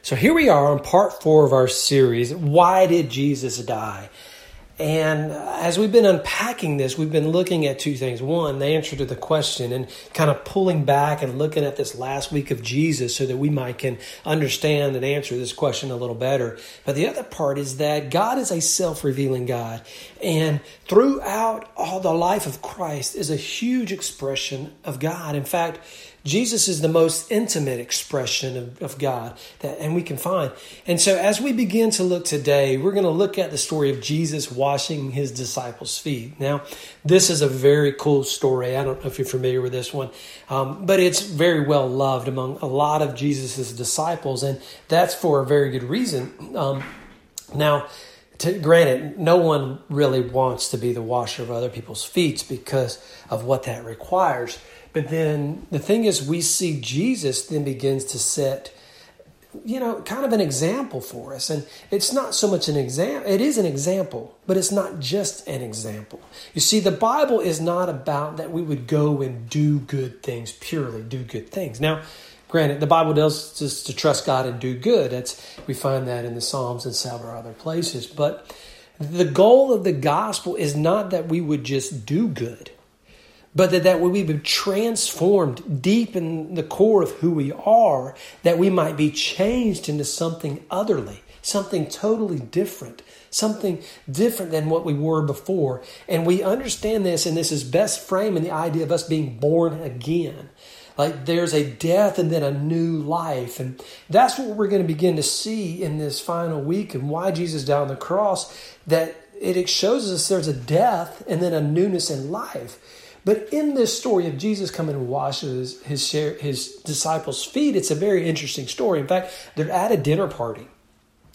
So here we are on part four of our series Why Did Jesus Die? And as we've been unpacking this, we've been looking at two things. One, the answer to the question and kind of pulling back and looking at this last week of Jesus so that we might can understand and answer this question a little better. But the other part is that God is a self-revealing God. And throughout all the life of Christ is a huge expression of God. In fact, Jesus is the most intimate expression of, of, God that and we can find. And so as we begin to look today, we're going to look at the story of Jesus washing his disciples' feet. Now, this is a very cool story. I don't know if you're familiar with this one, um, but it's very well loved among a lot of Jesus' disciples, and that's for a very good reason. Um, now, to, granted, no one really wants to be the washer of other people's feet because of what that requires. But then the thing is, we see Jesus then begins to set, you know, kind of an example for us. And it's not so much an example, it is an example, but it's not just an example. You see, the Bible is not about that we would go and do good things, purely do good things. Now, granted, the Bible does just to trust God and do good. That's, we find that in the Psalms and several other places. But the goal of the gospel is not that we would just do good but that, that we be transformed deep in the core of who we are, that we might be changed into something otherly, something totally different, something different than what we were before. And we understand this, and this is best framed in the idea of us being born again. Like there's a death and then a new life. And that's what we're going to begin to see in this final week and why Jesus died on the cross, that it shows us there's a death and then a newness in life. But in this story of Jesus coming and washes his, his, disciples' feet, it's a very interesting story. In fact, they're at a dinner party.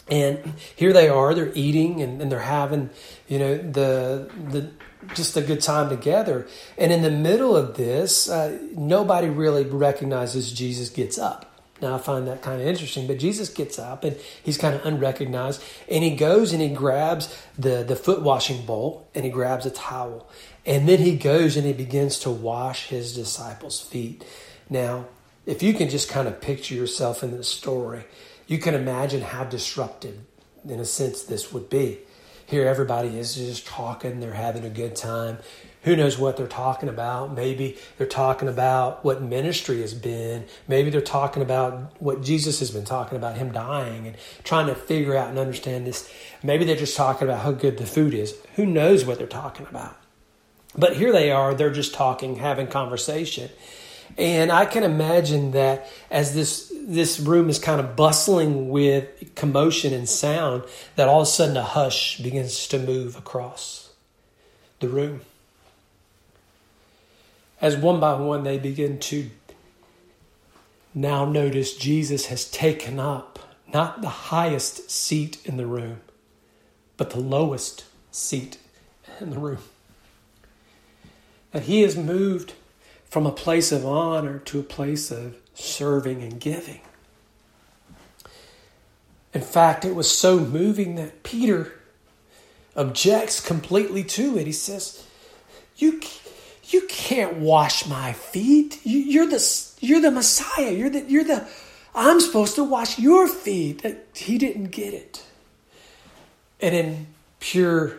And here they are, they're eating and, and they're having, you know, the, the, just a good time together. And in the middle of this, uh, nobody really recognizes Jesus gets up. Now I find that kind of interesting, but Jesus gets up and he's kind of unrecognized and he goes and he grabs the, the foot washing bowl and he grabs a towel and then he goes and he begins to wash his disciples' feet. Now, if you can just kind of picture yourself in this story, you can imagine how disruptive, in a sense, this would be. Here, everybody is just talking, they're having a good time. Who knows what they're talking about? Maybe they're talking about what ministry has been. Maybe they're talking about what Jesus has been talking about, him dying, and trying to figure out and understand this. Maybe they're just talking about how good the food is. Who knows what they're talking about? But here they are, they're just talking, having conversation. And I can imagine that as this this room is kind of bustling with commotion and sound, that all of a sudden a hush begins to move across the room. As one by one they begin to now notice Jesus has taken up not the highest seat in the room, but the lowest seat in the room that he has moved from a place of honor to a place of serving and giving. In fact, it was so moving that Peter objects completely to it. He says, "You, you can't wash my feet. You, are the, you're the Messiah. You're the, you're the. I'm supposed to wash your feet." Uh, he didn't get it, and in pure,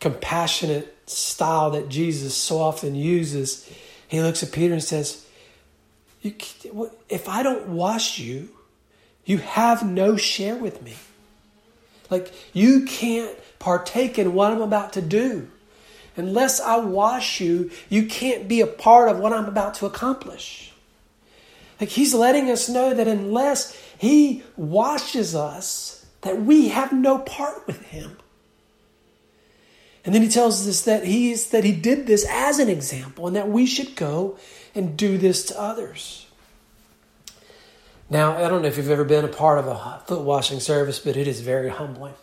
compassionate style that Jesus so often uses, he looks at Peter and says, If I don't wash you, you have no share with me. Like, you can't partake in what I'm about to do. Unless I wash you, you can't be a part of what I'm about to accomplish. Like, he's letting us know that unless he washes us, that we have no part with him. And then he tells us that he's that he did this as an example and that we should go and do this to others. Now, I don't know if you've ever been a part of a foot washing service, but it is very humbling.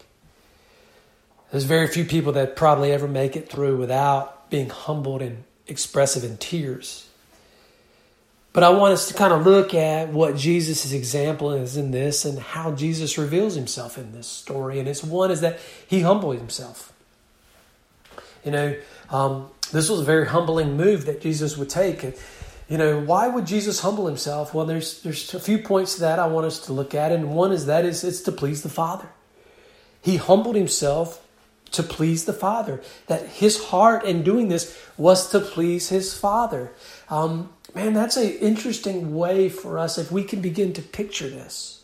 There's very few people that probably ever make it through without being humbled and expressive in tears. But I want us to kind of look at what Jesus' example is in this and how Jesus reveals himself in this story. And it's one is that he humbled himself. You know, um, this was a very humbling move that Jesus would take. you know, why would Jesus humble himself? Well, there's there's a few points to that I want us to look at, and one is that is it's to please the Father. He humbled himself to please the Father. That his heart in doing this was to please his Father. Um, man, that's an interesting way for us if we can begin to picture this.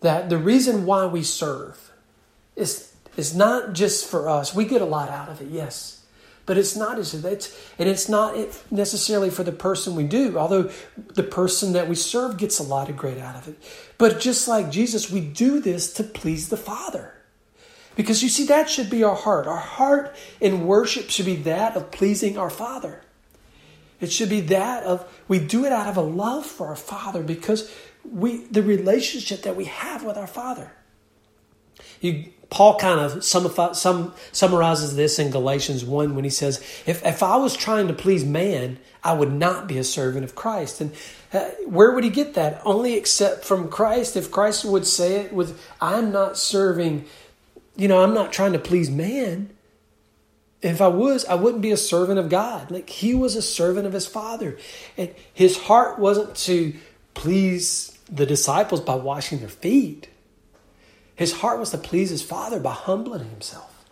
That the reason why we serve is is not just for us. We get a lot out of it, yes. But it's not as it's and it's not necessarily for the person we do, although the person that we serve gets a lot of great out of it. But just like Jesus, we do this to please the Father. Because you see, that should be our heart. Our heart in worship should be that of pleasing our Father. It should be that of we do it out of a love for our Father because we the relationship that we have with our Father. You Paul kind of summarizes this in Galatians 1 when he says, if, if I was trying to please man, I would not be a servant of Christ. And uh, where would he get that? Only except from Christ. If Christ would say it with, I'm not serving, you know, I'm not trying to please man. If I was, I wouldn't be a servant of God. Like he was a servant of his father. And his heart wasn't to please the disciples by washing their feet. His heart was to please his Father by humbling himself.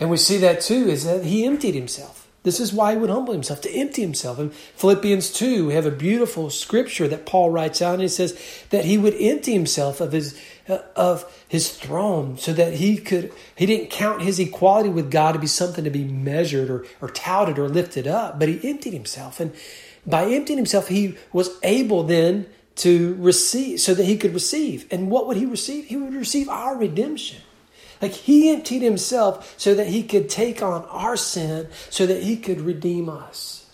And we see that too, is that he emptied himself. This is why he would humble himself, to empty himself. In Philippians 2, we have a beautiful scripture that Paul writes out, and he says that he would empty himself of his uh, of his throne so that he could he didn't count his equality with God to be something to be measured or, or touted or lifted up, but he emptied himself. And by emptying himself, he was able then to receive, so that he could receive. And what would he receive? He would receive our redemption. Like he emptied himself so that he could take on our sin, so that he could redeem us.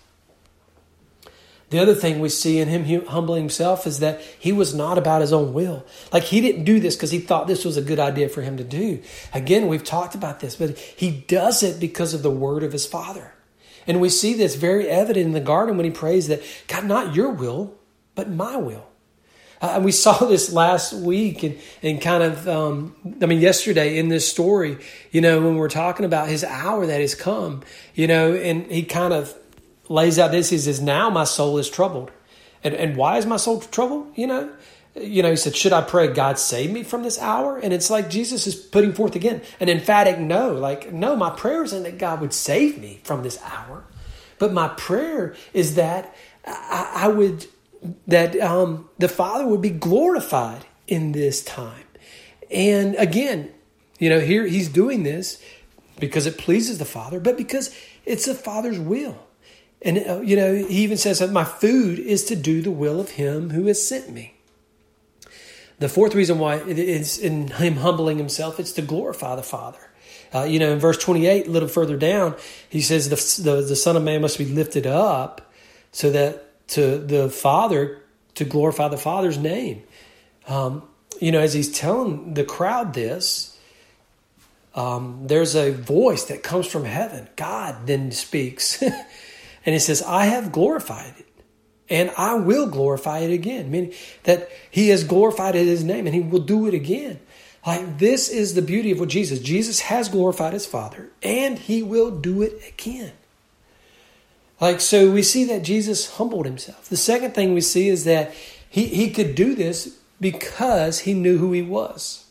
The other thing we see in him humbling himself is that he was not about his own will. Like he didn't do this because he thought this was a good idea for him to do. Again, we've talked about this, but he does it because of the word of his father. And we see this very evident in the garden when he prays that, God, not your will, but my will. Uh, we saw this last week and, and kind of, um, I mean, yesterday in this story, you know, when we're talking about his hour that has come, you know, and he kind of lays out this. He says, Now my soul is troubled. And, and why is my soul troubled? You know, you know, he said, Should I pray, God save me from this hour? And it's like Jesus is putting forth again an emphatic no. Like, no, my prayer isn't that God would save me from this hour, but my prayer is that I, I would that um, the Father would be glorified in this time. And again, you know, here he's doing this because it pleases the Father, but because it's the Father's will. And, uh, you know, he even says that my food is to do the will of him who has sent me. The fourth reason why it is in him humbling himself, it's to glorify the Father. Uh, you know, in verse 28, a little further down, he says the, the, the Son of Man must be lifted up so that to the Father to glorify the Father's name. Um, you know, as he's telling the crowd this, um, there's a voice that comes from heaven. God then speaks. and he says, I have glorified it, and I will glorify it again. Meaning that he has glorified his name, and he will do it again. Like, this is the beauty of what Jesus, Jesus has glorified his Father, and he will do it again. Like, so we see that Jesus humbled himself. The second thing we see is that he, he could do this because he knew who he was.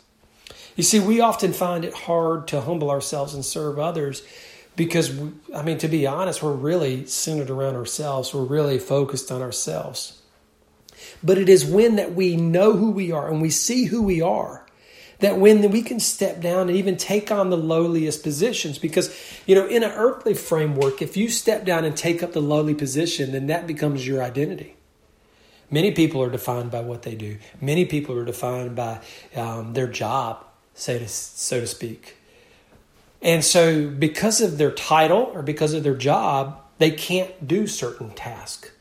You see, we often find it hard to humble ourselves and serve others because, we, I mean, to be honest, we're really centered around ourselves. We're really focused on ourselves. But it is when that we know who we are and we see who we are that when we can step down and even take on the lowliest positions because you know in an earthly framework if you step down and take up the lowly position then that becomes your identity. Many people are defined by what they do. Many people are defined by um, their job to, so to speak. And so because of their title or because of their job they can't do certain tasks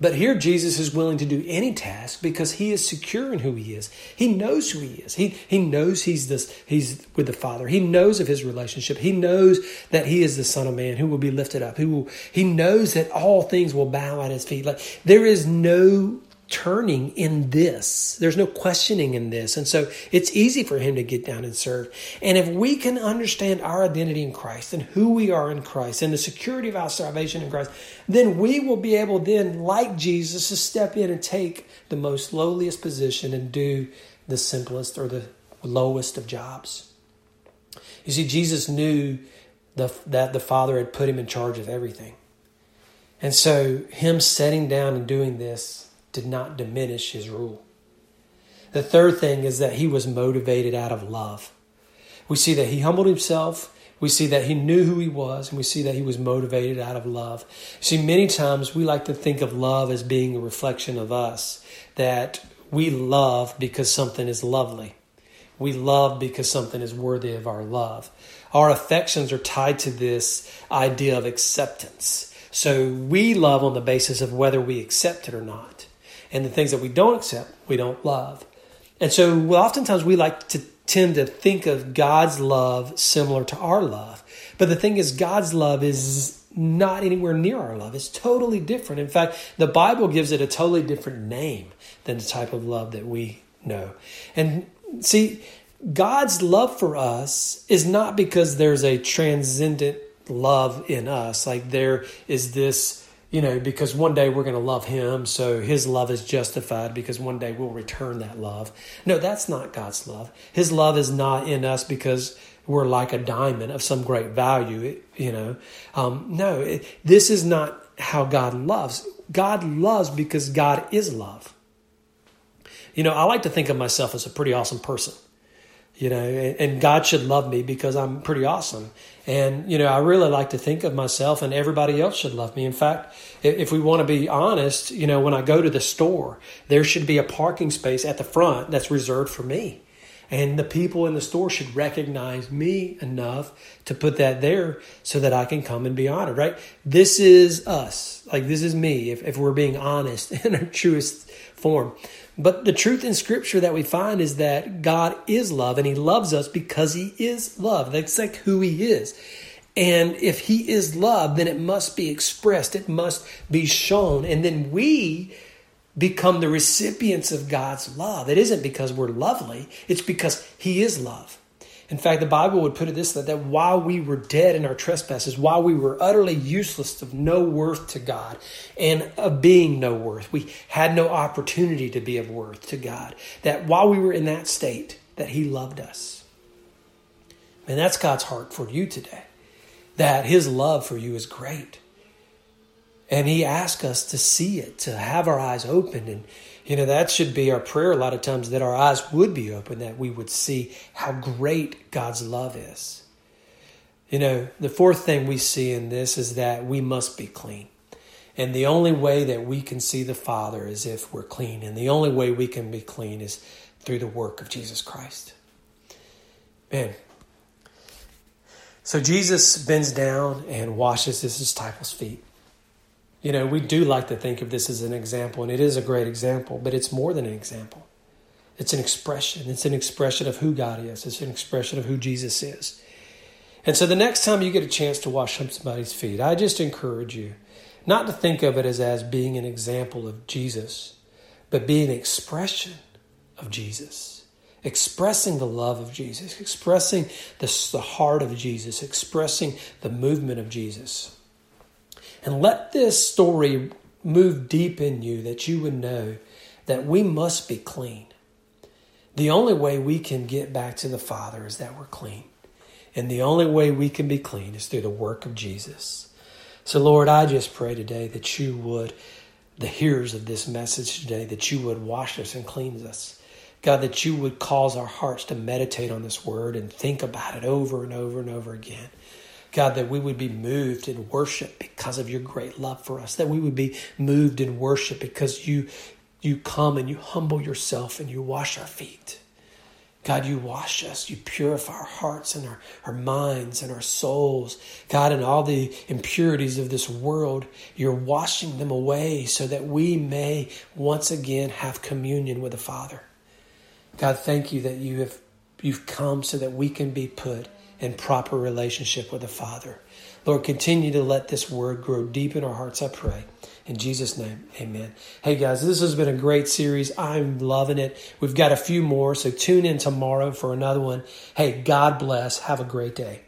but here Jesus is willing to do any task because he is secure in who he is. He knows who he is. He, he knows he's this he's with the Father. He knows of his relationship. He knows that he is the Son of Man who will be lifted up. Who will he knows that all things will bow at his feet. Like there is no turning in this. There's no questioning in this. And so it's easy for him to get down and serve. And if we can understand our identity in Christ and who we are in Christ and the security of our salvation in Christ, then we will be able then, like Jesus, to step in and take the most lowliest position and do the simplest or the lowest of jobs. You see, Jesus knew the, that the Father had put him in charge of everything. And so, him setting down and doing this did not diminish his rule. The third thing is that he was motivated out of love. We see that he humbled himself. We see that he knew who he was, and we see that he was motivated out of love. See, many times we like to think of love as being a reflection of us, that we love because something is lovely. We love because something is worthy of our love. Our affections are tied to this idea of acceptance. So we love on the basis of whether we accept it or not and the things that we don't accept, we don't love. And so, oftentimes we like to tend to think of God's love similar to our love. But the thing is, God's love is not anywhere near our love. It's totally different. In fact, the Bible gives it a totally different name than the type of love that we know. And see, God's love for us is not because there's a transcendent love in us. Like there is this you know, because one day we're going to love him, so his love is justified because one day we'll return that love. No, that's not God's love. His love is not in us because we're like a diamond of some great value, you know. Um, no, it, this is not how God loves. God loves because God is love. You know, I like to think of myself as a pretty awesome person you know, and God should love me because I'm pretty awesome. And, you know, I really like to think of myself and everybody else should love me. In fact, if we want to be honest, you know, when I go to the store, there should be a parking space at the front that's reserved for me. And the people in the store should recognize me enough to put that there so that I can come and be honored, right? This is us. Like, this is me, if, if we're being honest in our truest form. But the truth in Scripture that we find is that God is love and He loves us because He is love. That's like who He is. And if He is love, then it must be expressed, it must be shown. And then we become the recipients of God's love. It isn't because we're lovely, it's because He is love. In fact, the Bible would put it this way that while we were dead in our trespasses, while we were utterly useless of no worth to God and of being no worth, we had no opportunity to be of worth to God, that while we were in that state, that He loved us. And that's God's heart for you today, that His love for you is great. And He asks us to see it, to have our eyes opened and you know, that should be our prayer a lot of times that our eyes would be open, that we would see how great God's love is. You know, the fourth thing we see in this is that we must be clean. And the only way that we can see the Father is if we're clean. And the only way we can be clean is through the work of Jesus Christ. Man. So Jesus bends down and washes his disciples' feet. You know, we do like to think of this as an example, and it is a great example, but it's more than an example. It's an expression. It's an expression of who God is, it's an expression of who Jesus is. And so the next time you get a chance to wash somebody's feet, I just encourage you not to think of it as, as being an example of Jesus, but being an expression of Jesus. Expressing the love of Jesus, expressing the, the heart of Jesus, expressing the movement of Jesus. And let this story move deep in you that you would know that we must be clean. The only way we can get back to the Father is that we're clean. And the only way we can be clean is through the work of Jesus. So, Lord, I just pray today that you would, the hearers of this message today, that you would wash us and cleanse us. God, that you would cause our hearts to meditate on this word and think about it over and over and over again. God, that we would be moved in worship because of your great love for us, that we would be moved in worship because you, you come and you humble yourself and you wash our feet. God, you wash us, you purify our hearts and our, our minds and our souls. God, and all the impurities of this world, you're washing them away so that we may once again have communion with the Father. God, thank you that you have you've come so that we can be put and proper relationship with the Father. Lord, continue to let this word grow deep in our hearts, I pray. In Jesus' name, amen. Hey guys, this has been a great series. I'm loving it. We've got a few more, so tune in tomorrow for another one. Hey, God bless. Have a great day.